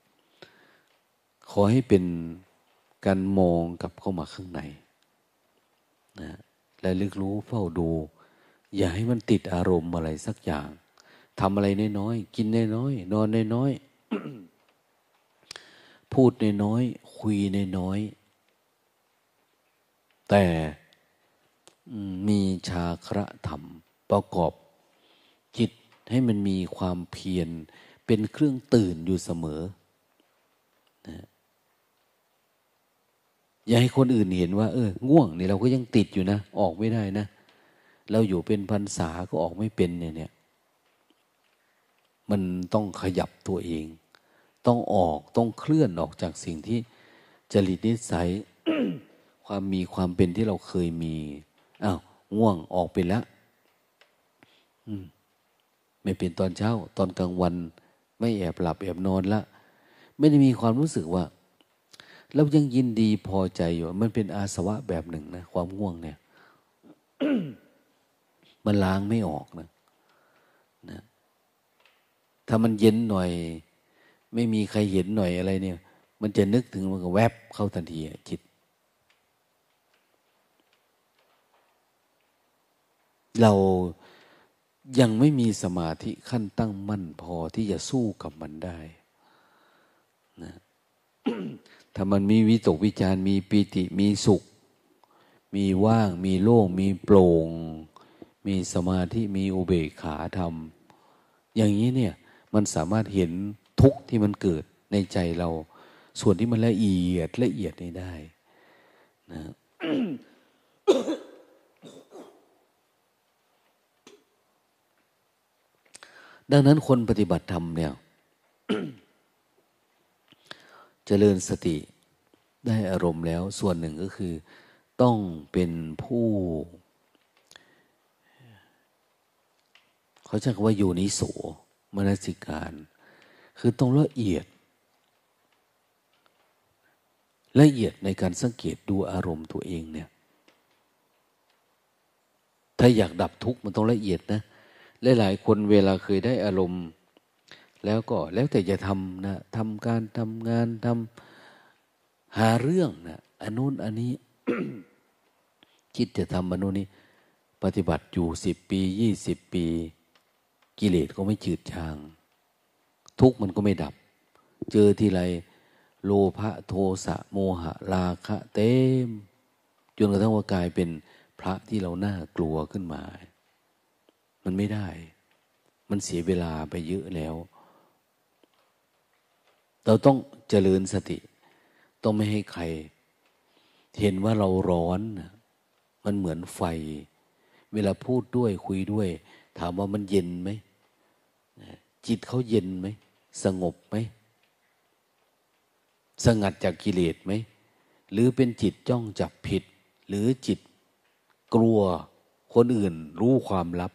Speaker 1: ขอให้เป็นการมองกับเข้ามาข้างในนะและลึกรู้เฝ้าดู อย่าให้มันติดอารมณ์อะไรสักอย่างทำอะไรน้อยๆกินน้อยๆนอนน้อยๆพูดน้อยๆคุยน้อยๆแต่มีชาคระธรรมประกอบ ให้มันมีความเพียรเป็นเครื่องตื่นอยู่เสมอนะอย่าให้คนอื่นเห็นว่า เออ ง่วงนี่เราก็ยังติดอยู่นะ ออกไม่ได้นะ เราอยู่เป็นพรรษาก็ออกไม่เป็นเนี่ยเนี่ย มันต้องขยับตัวเอง ต้องออกต้องเคลื่อนออกจากสิ่งที่จริตนิสัย ความมีความเป็นที่เราเคยมีอ้าวง่วงออกไปแล้ว อืม ไม่เป็นตอนเช้า ตอนกลางวัน ไม่แอบหลับแอบนอนละไม่ได้มีความรู้สึกว่า เรายังยินดีพอใจอยู่ มันเป็นอาสวะแบบหนึ่งนะ ความง่วงเนี่ย มันล้างไม่ออกนะนะ ถ้ามันเย็นหน่อย ไม่มีใครเห็นหน่อยอะไรเนี่ย มันจะนึกถึงมันก็แวบเข้าทันทีจิตเรา ยังไม่มีสมาธิขั้นตั้งมั่นพอที่จะสู้กับมันได้นะถ้ามันมีวิตกวิจารมีปีติมีสุข มีว่างมีโล่งมีโปร่ง มีสมาธิมีอุเบกขาธรรม อย่างนี้เนี่ยมันสามารถเห็นทุกข์ที่มันเกิดในใจเรา ส่วนที่มันละเอียดละเอียดนี้ได้นะ ดังนั้นคนปฏิบัติธรรมเนี่ยจเจริญสติได้อารมณ์แล้ว ส่วนหนึ่งก็คือ ต้องเป็นผู้เขาใช้คำว่าอยู่นิโสมนสิการ คือต้องละเอียด ละเอียดในการสังเกตดูอารมณ์ตัวเองเนี่ย ถ้าอยากดับทุกข์มันต้องละเอียดนะ หลาย ๆ คนเวลาเคยได้อารมณ์ แล้วก็แล้วแต่จะทำนะทำการทำงานทำหาเรื่องนะอันนู้นอันนี้ คิดจะทำอันนู้นนี้ปฏิบัติอยู่สิบปียี่สิบปี กิเลสก็ไม่จืดจาง ทุกมันก็ไม่ดับ เจอทีไรโลภะโทสะโมหะราคะเต็มจนกระทั่งว่ากลายเป็นพระที่เราน่ากลัวขึ้นมา มันไม่ได้ มันเสียเวลาไปเยอะแล้ว เราต้องเจริญสติ ต้องไม่ให้ใคร เห็นว่าเราร้อน มันเหมือนไฟ เวลาพูดด้วยคุยด้วย ถามว่ามันเย็นไหม จิตเขาเย็นไหม สงบไหม สงัดจากกิเลสไหม หรือเป็นจิตจ้องจับผิด หรือจิตกลัวคนอื่นรู้ความลับ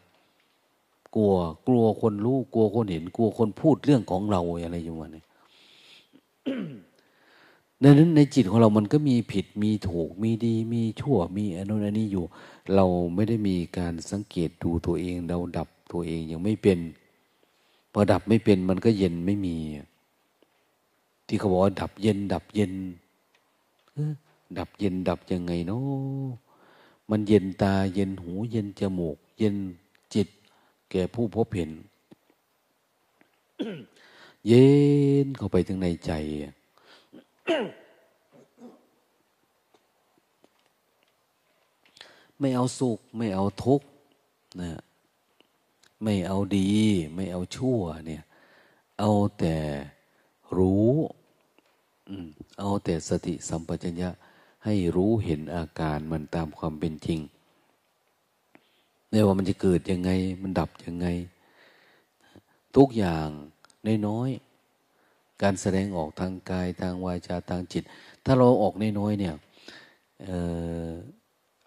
Speaker 1: กลัว กลัวคนรู้ กลัวคนเห็น กลัวคนพูดเรื่องของเราอะไรอย่างเงี้ยดังนั้นในจิตของเรามันก็มีผิดมีถูกมีดี มีชั่วมีอนุนันนี้อยู่ เราไม่ได้มีการสังเกตดูตัวเอง เราดับตัวเองยังไม่เป็นพอดับไม่เป็นมันก็เย็นไม่มี ที่เขาบอกว่าดับเย็น ดับเย็นดับเย็นดับยังไงเนาะมันเย็นตาเย็นหู เย็นจมูก เย็นจิต แก่ผู้พบเห็น เย็นเข้าไปถึงในใจไม่เอาสุข ไม่เอาทุกข์นะไม่เอาดี ไม่เอาชั่วเนี่ย เอาแต่รู้เอาแต่สติสัมปชัญญะให้รู้เห็นอาการมันตามความเป็นจริง ไม่ว่ามันจะเกิดยังไง มันดับยังไง ทุกอย่างน้อยการแสดงออกทางกายทางวาจาทางจิต ถ้าเราออกน้อยๆเนี่ย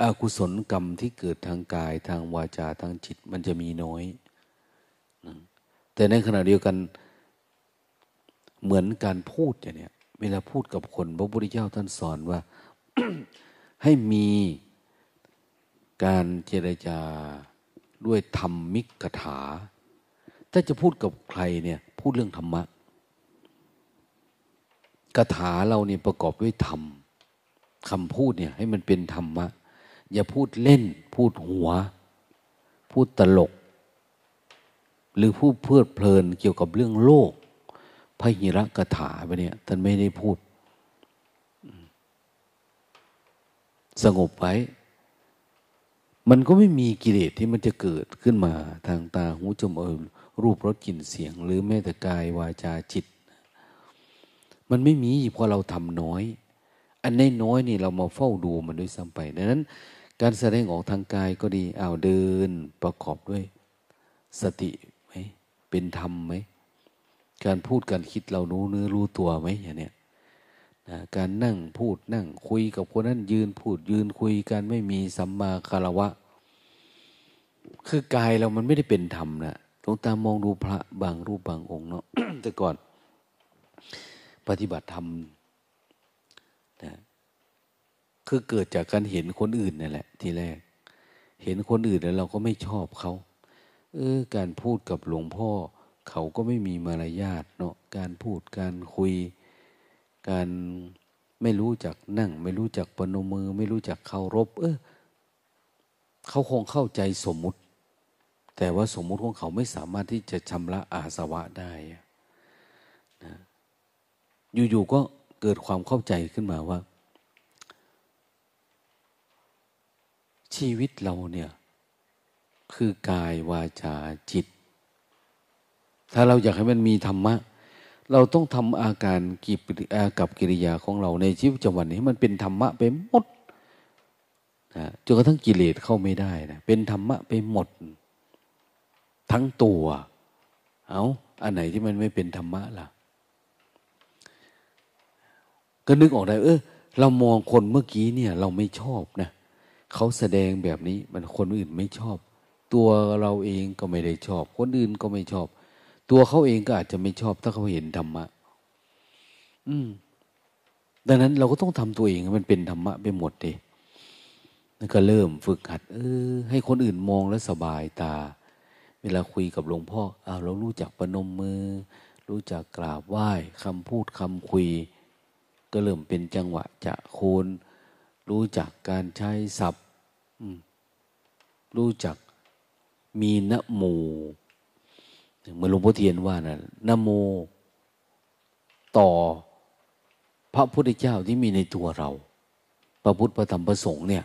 Speaker 1: อากุศลกรรมที่เกิดทางกายทางวาจาทางจิต มันจะมีน้อยแต่ในขณะเดียวกันเหมือนการพูดอย่างเนี้ยเวลาพูดกับคนพระพุทธเจ้าท่านสอนว่าให้มี การเจรจาด้วยธรรมมิกถา ถ้าจะพูดกับใครเนี่ยพูดเรื่องธรรมะกถาเราเนี่ยประกอบด้วยธรรมคำพูดเนี่ยให้มันเป็นธรรมะ อย่าพูดเล่น พูดหัว พูดตลก หรือพูดเพลิดเพลินเกี่ยวกับเรื่องโลกพระหิระกถาไปเนี่ยท่านไม่ได้พูด สงบไว้ มันก็ไม่มีกิเลสที่มันจะเกิดขึ้นมาทางตาหูจมูกรูปรสกลิ่นเสียง หรือแม้แต่กายวาจาจิต มันไม่มีเพราะเราทำน้อย อันนน้อยนี่เรามาเฝ้าดูมันด้วยซ้ำไปดังนั้น การแสดงออกทางกายก็ดีอ้าวเดินประกอบด้วย สติไหมเป็นธรรมไหมการพูดการคิดเรารู้เนื้อรู้ตัวไหมอย่างเนี้ย นะการนั่งพูดนั่งคุยกับคนนั้นยืนพูดยืนคุยกันไม่มีสัมมาคารวะ คือกายเรามันไม่ได้เป็นธรรมนะตรงตามองดูพระบางรูปบางองค์เนาะแต่ก่อน ปฏิบัติธรรมนะคือเกิดจากการเห็นคนอื่นนั่นแหละ ทีแรก เห็นคนอื่นแล้วเราก็ไม่ชอบเขาเออการพูดกับหลวงพ่อ เขาก็ไม่มีมารยาทเนาะการพูดการคุย การไม่รู้จักนั่ง ไม่รู้จักปนมือ ไม่รู้จักเคารพ เออเขาคงเข้าใจสมมุติ แต่ว่าสมมุติของเขาไม่สามารถที่จะชำระอาสวะได้นะอยู่ๆก็เกิดความเข้าใจขึ้นมาว่า ชีวิตเราเนี่ย คือกายวาจาจิต ถ้าเราอยากให้มันมีธรรมะ เราต้องทำอาการกิอากับกิริยาของเราในชีวิตประจำวันให้มันเป็นธรรมะไปหมดนะจนกระทั่งกิเลสเข้าไม่ได้นะเป็นธรรมะไปหมด ทั้งตัว เอาอันไหนที่มันไม่เป็นธรรมะล่ะ ก็นึกออกได้เออเรามองคนเมื่อกี้เนี่ย เราไม่ชอบนะเขาแสดงแบบนี้มันคนอื่นไม่ชอบ ตัวเราเองก็ไม่ได้ชอบ คนอื่นก็ไม่ชอบ ตัวเขาเองก็อาจจะไม่ชอบถ้าเขาเห็นธรรมะ อืม ดังนั้นเราก็ต้องทำตัวเองให้มันเป็นธรรมะไปหมดเดยแล้วก็เริ่มฝึกหัด เออ ให้คนอื่นมองแล้วสบายตา เวลาคุยกับหลวงพ่ออ้าวเรารู้จักประนมมือ รู้จักกราบไหว้คำพูดคำคุย ก็เริ่มเป็นจังหวะ จะโคนรู้จักการใช้ศัพท์รู้จักมีนะโม เหมือนหลวงพ่อเทียนว่านะนโมต่อพระพุทธเจ้าที่มีในตัวเรา พระพุทธพระธรรมพระสงฆ์เนี่ย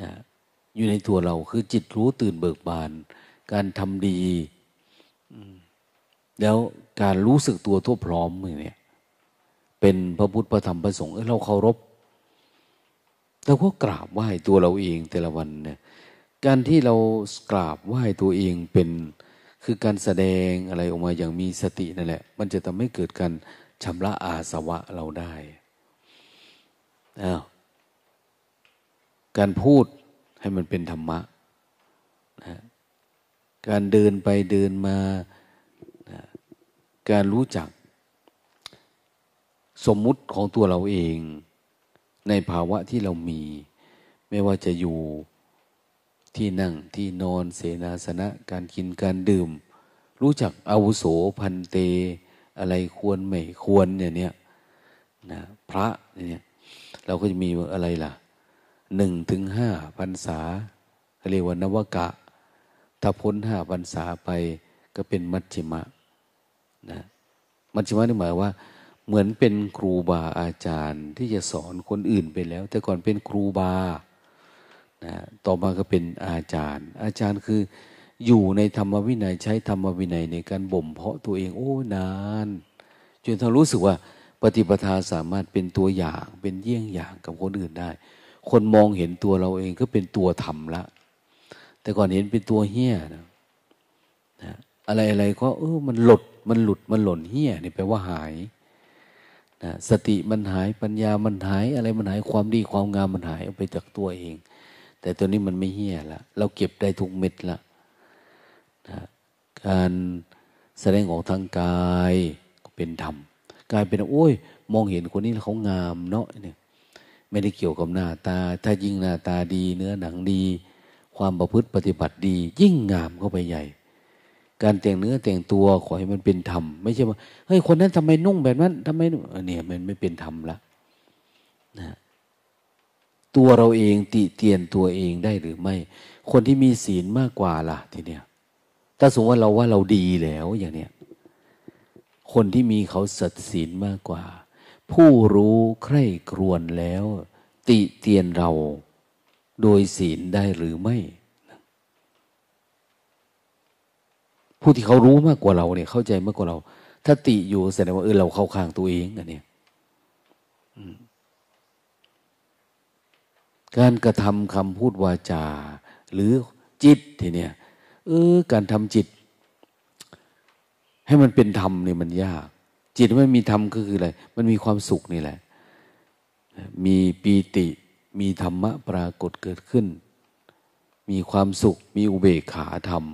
Speaker 1: นะอยู่ในตัวเราคือจิตรู้ตื่นเบิกบาน การทำดีแล้วการรู้สึกตัวทั่วพร้อมมือเนี่ยเป็นพระพุทธพระธรรมพระสงฆ์เราเคารพเราก็กราบไหว้ตัวเราเองแต่ละวันเนี่ยการที่เรากราบไหว้ตัวเองเป็น คือการแสดงอะไรออกมาอย่างมีสตินั่นแหละ มันจะทำให้เกิดการชำระอาสวะเราได้อ้าวการพูดให้มันเป็นธรรมะนะการเดินไปเดินมานะการรู้จัก สมมุติของตัวเราเอง ในภาวะที่เรามี ไม่ว่าจะอยู่ ที่นั่งที่นอนเสนาสนะการกินการดื่ม รู้จักอาวุโสพันเต อะไรควรไม่ควรเนี่ยเนี่ยนะพระเนี่ยเราก็จะมีอะไรล่ะหนึ่งถึงห้าพรรษาเรียกว่านวกะ ถ้าพ้นห้าพรรษาไปก็เป็นมัชฌิมะนะมัชฌิมะนี่หมายว่า เหมือนเป็นครูบาอาจารย์ที่จะสอนคนอื่นไปแล้ว แต่ก่อนเป็นครูบา นะต่อมาก็เป็นอาจารย์ อาจารย์คืออยู่ในธรรมวินัยใช้ธรรมวินัยในการบ่มเพาะตัวเองโอ้นานจนเรารู้สึกว่าปฏิปทาสามารถเป็นตัวอย่างเป็นเยี่ยงอย่างกับคนอื่นได้ คนมองเห็นตัวเราเองก็เป็นตัวธรรมละ แต่ก่อนเห็นเป็นตัวเฮี้ยนะนะอะไรอะไรก็เออมันหลดมันหลุดมันหล่นเฮี้ยนี่แปลว่าหายนะสติมันหายปัญญามันหายอะไรมันหายความดีความงามมันหายออกไปจากตัวเอง แต่ตัวนี้มันไม่เฮี้ยละเราเก็บได้ทุกเม็ดละนะการแสดงออกทางกายเป็นธรรมกายเป็นโอ้ย มองเห็นคนนี้เขางามเนาะเนี่ยไม่ได้เกี่ยวกับหน้าตา ถ้ายิ่งหน้าตาดี เนื้อหนังดี ความประพฤติปฏิบัติดี ยิ่งงามเข้าไปใหญ่ การแต่งเนื้อแต่งตัวขอให้มันเป็นธรรมไม่ใช่ว่าเฮ้ยคนนั้นทำไมนุ่งแบบนั้นทำไมเนี่ยมันไม่เป็นธรรมละนะ ตัวเราเองติเตียนตัวเองได้หรือไม่ คนที่มีศีลมากกว่าล่ะทีเนี้ยถ้าสมมติว่าเราว่าเราดีแล้วอย่างเนี้ยคนที่มีเขาสัตศีลมากกว่า ผู้รู้ใคร่ครวญแล้ว ติเตียนเราโดยศีลได้หรือไม่ ผู้ที่เขารู้มากกว่าเราเนี่ย เข้าใจมากกว่าเรา ถ้าติอยู่แสดงว่าเออเราเข้าข้างตัวเองอันเนี้ย การกระทำคำพูดวาจา หรือจิตทีเนี่ยเออการทำจิต ให้มันเป็นธรรมเนี่ยมันยาก จิตไม่มีธรรมก็คืออะไร มันมีความสุขนี่แหละ มีปีติ มีธรรมะปรากฏเกิดขึ้น มีความสุข มีอุเบกขาธรรม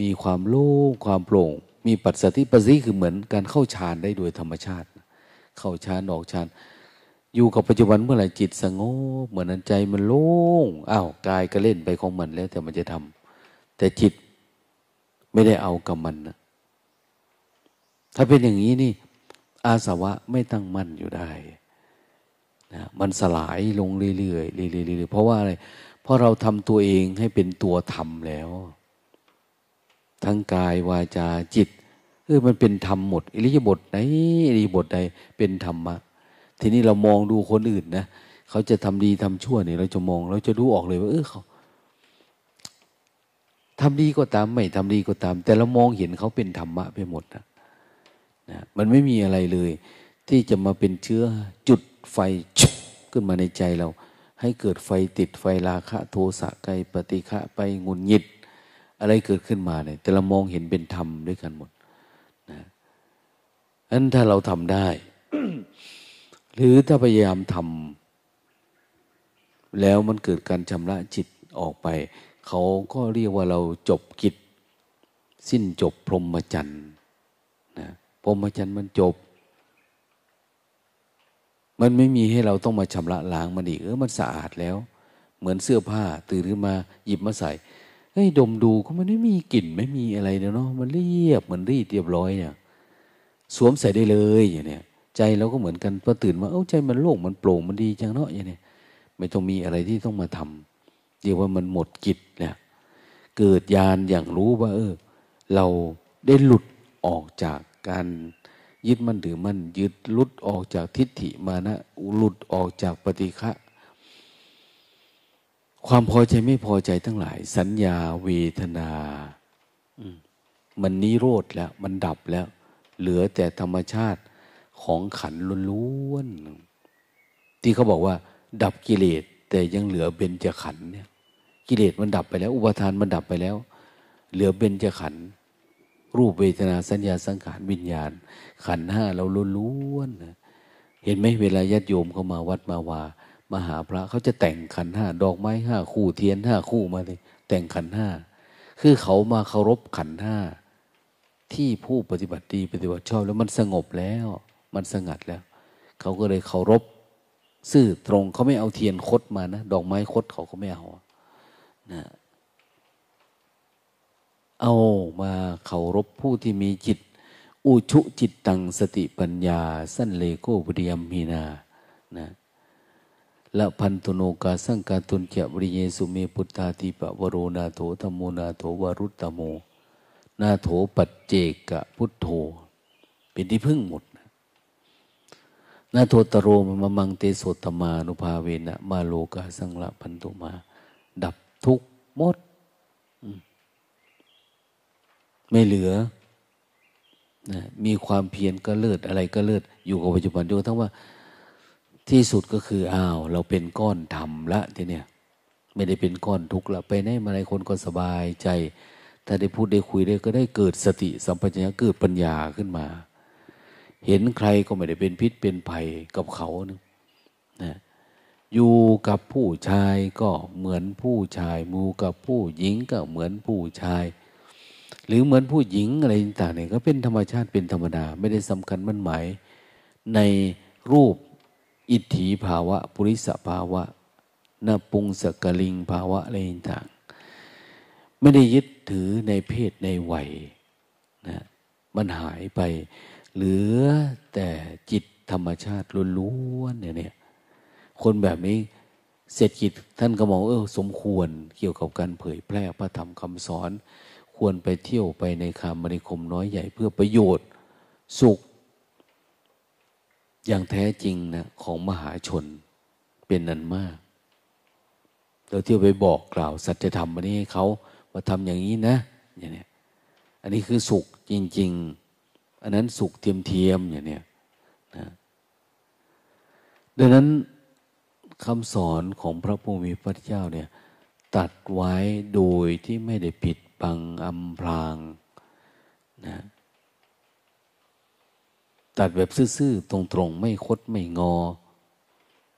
Speaker 1: มีความโล่งความโปร่ง มีปัจสติปัสสิคือเหมือนการเข้าฌานได้โดยธรรมชาติ เข้าฌานออกฌาน อยู่กับปัจจุบันเมื่อไหร่จิตสงบเหมือนนั้นใจมันโล่งอ้าวกายก็เล่นไปของมันแล้ว แต่มันจะทำแต่จิตไม่ได้เอากับมันนะถ้าเป็นอย่างนี้นี่ อาสวะไม่ตั้งมั่นอยู่ได้นะมันสลายลงเรื่อยๆเรื่อยๆเพราะว่าอะไรเพราะเราทำตัวเองให้เป็นตัวธรรมแล้ว ทั้งกายวาจาจิตเออมันเป็นธรรมหมด อิริยบถไหนอิริยบถใดเป็นธรรมะ ทีนี้เรามองดูคนอื่นนะเขาจะทำดีทำชั่วเนี่ยเราจะมอง เราจะรู้ออกเลยว่าเออเขาทำดีก็ตามไม่ทำดีก็ตาม แต่เรามองเห็นเขาเป็นธรรมะไปหมดนะนะมันไม่มีอะไรเลย ที่จะมาเป็นเชื้อจุดไฟชุบขึ้นมาในใจเรา ให้เกิดไฟติดไฟราคะ โทสะไกปฏิฆะไปงุนหงิด อะไรเกิดขึ้นมาเนี่ยแต่เรามองเห็นเป็นธรรมด้วยกันหมดนะนั้นถ้าเราทำได้ หรือถ้าพยายามทำแล้วมันเกิดการชำระจิตออกไป เขาก็เรียกว่าเราจบกิจ สิ้นจบพรหมจรรย์นะพรหมจรรย์มันจบ มันไม่มีให้เราต้องมาชำระล้างมันอีกเออมันสะอาดแล้ว เหมือนเสื้อผ้าตื่นขึ้นมาหยิบมาใส่เฮ้ยดมดูก็มันไม่มีกลิ่นไม่มีอะไรเนาะมันเรียบเหมือนรีดเรียบร้อยเนี่ย สวมใส่ได้เลยอย่างเนี้ย ใจเราก็เหมือนกันพอตื่นมาเอ้าใจมันโล่งมันโปร่งมันดีจังเนาะอย่างนี้ไม่ต้องมีอะไรที่ต้องมาทำเรียกว่ามันหมดกิจแล้วเกิดญาณอย่างรู้ว่า เออ เราได้หลุดออกจากการยึดมั่นถือมั่นยึดหลุดออกจากทิฏฐิมานะหลุดออกจากปฏิฆะความพอใจไม่พอใจทั้งหลาย สัญญาเวทนามันนิโรธแล้ว มันดับแล้ว เหลือแต่ธรรมชาติ ของขันล้วนๆที่เขาบอกว่า ดับกิเลสแต่ยังเหลือเบญจขันเนี่ย กิเลสมันดับไปแล้ว อุปทานมันดับไปแล้ว เหลือเบญจขันธ์รูปเวทนาสัญญาสังขารวิญญาณ ขันห้าเราล้วนๆเห็นไหมเวลาญาติโยมเข้ามาวัดมาวามาหาพระเขาจะแต่งขันห้าดอกไม้ห้าคู่เทียนห้าคู่มาเลยแต่งขันห้าคือเขามาเคารพขันห้าที่ผู้ปฏิบัติดีปฏิบัติชอบแล้วมันสงบแล้ว มันสงัดแล้ว เขาก็เลยเคารพซื่อตรงเขาไม่เอาเทียนคดมานะดอกไม้คดเขาก็ไม่เอานะเอามาเคารพผู้ที่มีจิต อุชุจิตตังสติปัญญา สั้นเลโกบุริยมมีนานะละพันตุโนกาสังกาตุนเจบริเยสุเมพุทธาติปะวโรนาโถธรรมโมนาโถวรุตตโม นาโถปัจเจกะพุทโธ เป็นที่พึ่งหมด นาโทตโรมมังเตโสตมานุภาเวนะมาโลกาสังละพันตุมา ดับทุกหมด ไม่เหลือนะมีความเพียรก็เลิศอะไรก็เลิศอยู่กับปัจจุบันดูทั้งว่า ที่สุดก็คืออ้าว เราเป็นก้อนธรรมละทีเนี้ยไม่ได้เป็นก้อนทุกข์ละไปไหนมาไหนคนก็สบายใจ ถ้าได้พูดได้คุยได้ก็ได้เกิดสติสัมปชัญญะเกิดปัญญาขึ้นมา เห็นใครก็ไม่ได้เป็นพิษเป็นภัยกับเขานะอยู่กับผู้ชายก็เหมือนผู้ชายมูกับผู้หญิงก็เหมือนผู้ชาย หรือเหมือนผู้หญิงอะไรต่างๆเนี่ยก็เป็นธรรมชาติเป็นธรรมดา ไม่ได้สำคัญมั่นหมาย ในรูปอิทธิภาวะ ปุริสภาวะนาปุงสกลิงภาวะอะไรต่างไม่ได้ยึดถือในเพศในวัยนะมันหายไป เหลือแต่จิตธรรมชาติล้วนๆเนี่ย คนแบบนี้เศรษฐกิจท่านก็มองเออสมควรเกี่ยวกับการเผยแพร่พระธรรมคำสอน ควรไปเที่ยวไปในคามริคมน้อยใหญ่เพื่อประโยชน์สุข อย่างแท้จริงนะของมหาชนเป็นนันมากเราเที่ยวไปบอกกล่าวสัจธรรมอันนี้ให้เขาว่าทำอย่างนี้นะอย่างนี้อันนี้คือสุขจริง ๆ อันนั้นสุขเทียมเทียมอย่างนี้นะดังนั้นคำสอนของพระพุทธพระเจ้าเนี่ยตัดไว้โดยที่ไม่ได้ปิดบังอำพรางนะตัดแบบซื่อๆ ตรงๆ ไม่คดไม่งอ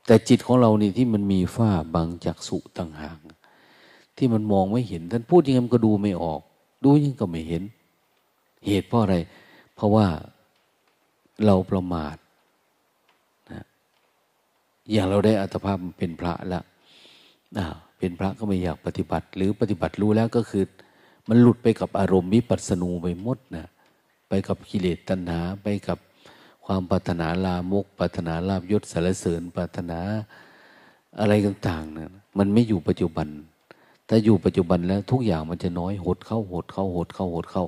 Speaker 1: แต่จิตของเรานี่ที่มันมีฝ้าบังจากสุต่างหากที่มันมองไม่เห็น ท่านพูดยังไงก็ดูไม่ออก ดูยังก็ไม่เห็น เหตุเพราะอะไร เพราะว่าเราประมาทนะอย่างเราได้อัตภาพเป็นพระแล้วเป็นพระก็ไม่อยากปฏิบัติ หรือปฏิบัติรู้แล้วก็คือ มันหลุดไปกับอารมณ์วิปัสสนูไปหมดนะไปกับกิเลสตัณหา ไปกับความปรารถนาลามกปรารถนาลาบยศสารเสริญปรารถนาอะไรต่างๆนะมันไม่อยู่ปัจจุบันถ้าอยู่ปัจจุบันแล้วทุกอย่างมันจะน้อยหดเข้าหดเข้าหดเข้าหดเข้า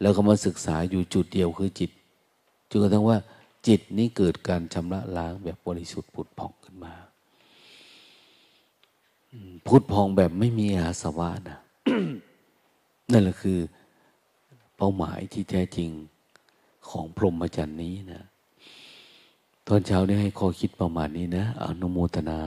Speaker 1: แล้วก็มาศึกษาอยู่จุดเดียวคือจิตจนกระทั่งว่า จิตนี้เกิดการชำระล้างแบบบริสุทธิ์ผุดผ่องขึ้นมาพุทธพองแบบไม่มีอาสวะนะนั่นแหละคือ เป้าหมายที่แท้จริงของพรหมจรรย์นี้นะ ตอนเช้านี้ให้ข้อคิดประมาณนี้นะอนุโมทนา